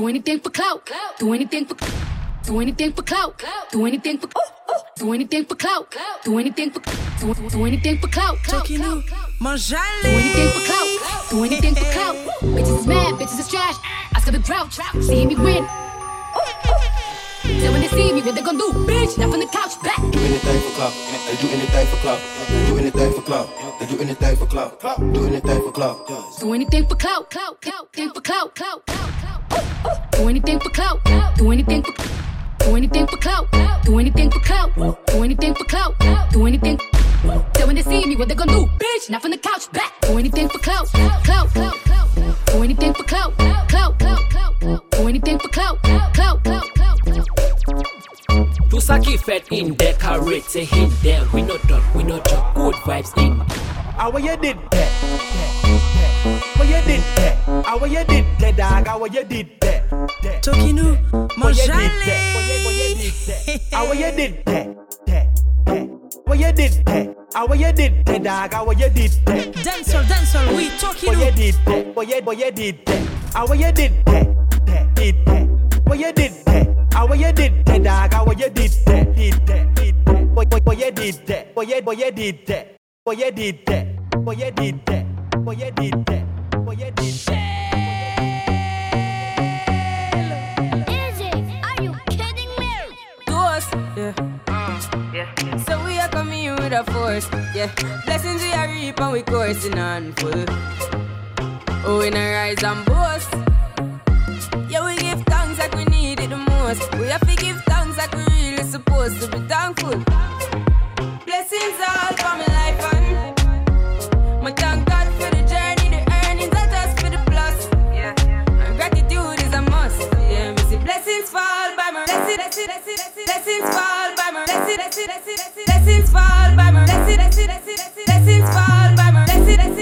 Do anything for clout. Do anything for. Clout Do anything for clout. Do anything for. Do anything for clout. Do anything for. Do, do anything for clout. Tokinou, Do anything for clout. Do anything for clout. Bitches is mad, bitches is trash. I got the drought. See me win. Then when they see me, what they gonna do? Bitch, not from the couch, back. do anything for clout. They do anything for clout. They do anything for clout. They do anything for clout. Do anything for clout. Do anything for clout, clout, clout, thing for clout, clout, clout. Do anything for clout. Do anything for. Do anything for clout. Do anything for clout. Do anything for clout. Do anything. Then when they see me, what they gonna do? Bitch, not from the couch, back. Do anything for clout, clout. Do anything for clout, clout. Do anything for clout, clout, clout, clout. Qui fait in decorate, say hit there. We no done, we no joke, good vibes in. How you did that? How you did that? How you did that, dog? How you did that? that? Tokinou, How you did that? How you did that? How you did that? that, that? How you did that? How you did that, dog? How you did that? Dancehall, dancehall, oui, How you Tokinou. did that? How you, how you did that? How you did that? did that? How you did that? How you did that, dog? How you did that? Did that? Did that? How you did that? How you, how you did that? How you did that? How you did that? How you did that? How you did that? Izzy, are you kidding me? to us. Mm, yeah. So we are coming in with a force. Yeah. Blessings we are reap and we coursing on full. Oh, in a rise and boast. Yeah, we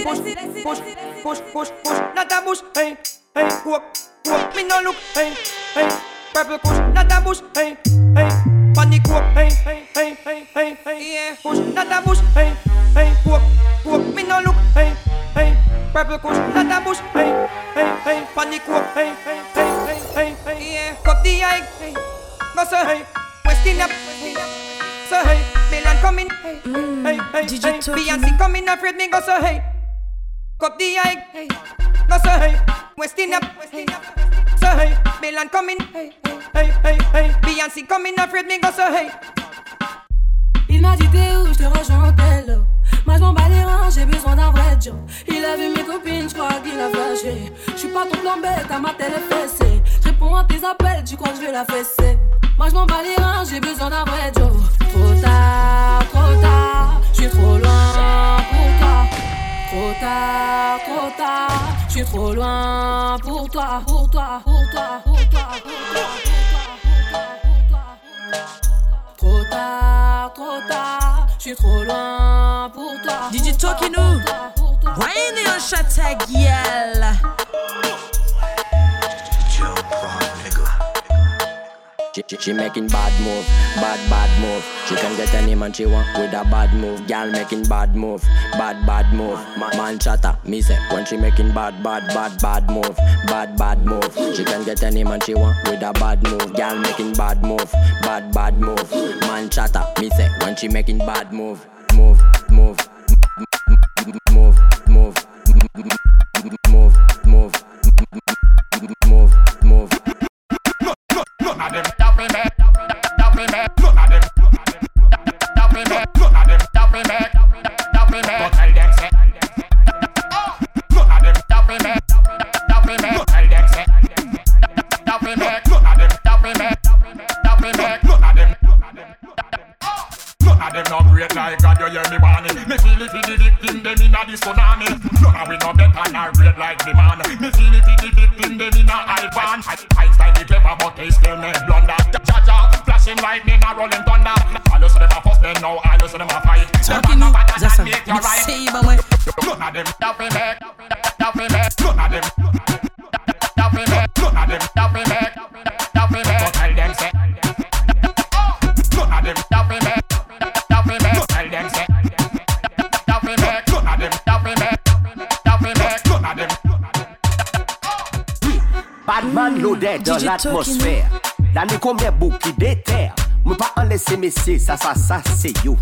blessings, push, push, push, push, not a bush, hey, hey, walk, walk, me no look, hey, hey, purple push, not a bush, hey, hey, panic walk, hey, hey, hey, hey, hey, hey, yeah, push, not a bush, hey, hey, walk, walk, me no look, hey, hey, purple push, not a bush, hey, hey, hey, panic walk, hey, hey, hey, hey, hey, hey, yeah, cup the eye, hey, go so hey, West Indian, so hey, Milan coming, hey, hey, hey, hey, Toki. Beyonce coming, afraid me go so hey. Cup the eye, hey. Go so hey. West Indian, hey. So hey. Milan coming, hey, hey, hey, hey. Beyonce coming, afraid me go so hey. Il m'a dit t'es où, je te rejoins en tel Moi je m'en bats les reins, j'ai besoin d'un vrai job Il a vu mes copines, je crois qu'il a flashé Je suis pas ton plan bête, à ma télé fessée Je réponds à tes appels, tu crois que je vais la fesser Moi je m'en bats les reins, j'ai besoin d'un vrai job Trop tard, trop tard, je suis trop loin pour toi Trop tard, trop tard, je suis trop loin pour toi, pour toi, pour toi, pour toi, pour toi, Trop tard, trop tard, je suis trop loin pour toi. Did you talk nous? Why in your shot She, she, she making bad move, bad bad move. She can get any man she want with a bad move. Girl making bad move, bad bad move. Ma- Man chatter, me say when she making bad bad bad bad move, bad bad move. She can get any man she want with a bad move. Girl making bad move, bad bad move. Man chatter, me say when she making bad move move move Of them no great like God, you hear me warning. Me feel it for the victim, them inna the tsunami. None of we no better nor great like the man. Me feel it for the victim, them inna Ivan. Einstein the clever, but they still make blunder. Jaja, flashing lightning and rolling thunder. I listen them a fuss, then now I listen them a fight. Tokinou, None ça of ça them make you right. Mixé, bah ouais. None of them me, make uploadé dans l'atmosphère. L'année combien bouc qui déterre. Me pas en laisser ça, ça, ça, c'est yo.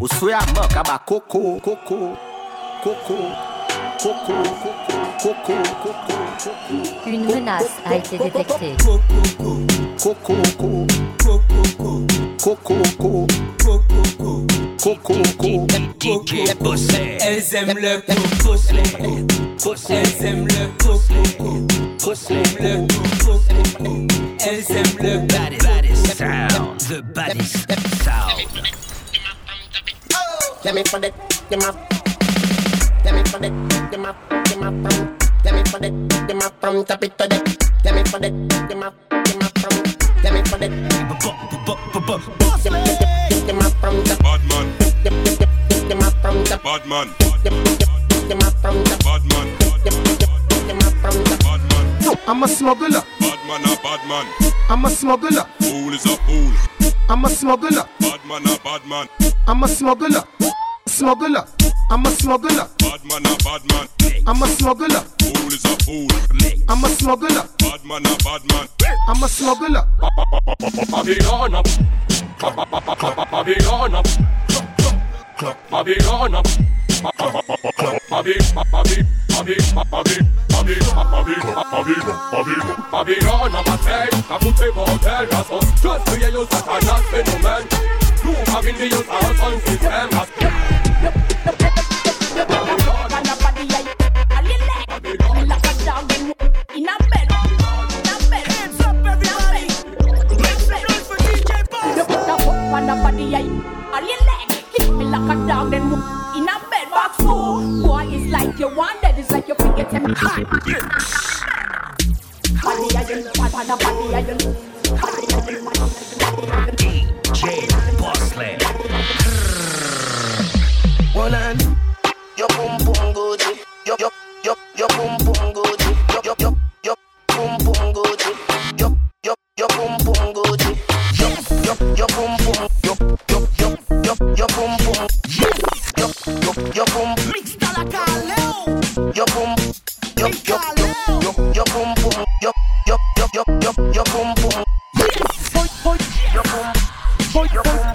Au soya coco, coco, coco. Une menace a été détectée. Elles aiment le Elles aiment le coco. Coco. Elles aiment le baddest sound. The baddest sound. Let me put it, give my. Let me put it, give my, give my from. Let me put it, give my from. Tap it to it. Let me put it, give my, give my from. Let me put it. Give my from. Bad man. Give my from. Bad man. Give my from. Bad man. I'm a smuggler. Bad man a bad man. I'm a smuggler. Fool is a fool. I'm a smuggler. Bad man a bad man. I'm a smuggler. Smuggler. I'm a smuggler. Bad man a bad man. I'm a smuggler. Fool is a fool. I'm a smuggler. Bad man a bad man. I'm a smuggler. Babylon up. Babylon up. Babylon up. Babylon up a tell, a put a motel, that's all. Just to you, Satanas phenomenon. You have in the use our sound system. Your boom boom. Your your your your your boom boom. Your your your boom. Mix la Your boom. Your your your your boom boom. Your your your your your your boom boom. Your boom. Your boom.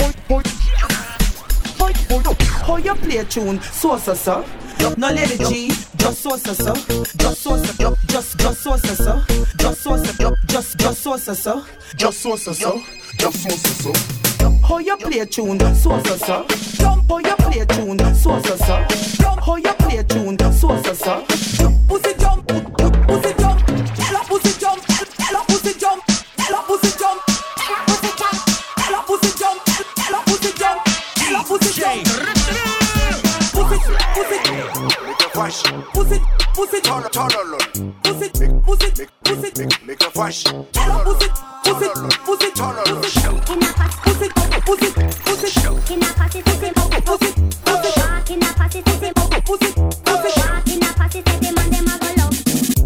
How you play a tune, so so so. No lady G, just so so so, just so so, just just so so so, just so so, just just so so so, just so so so, just so so so. How you play a tune, so so so. Jump how you play a tune, so so so. Jump how you play a tune, so so so.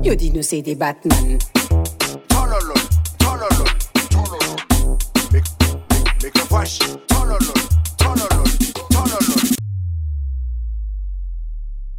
You didn't say the Batman.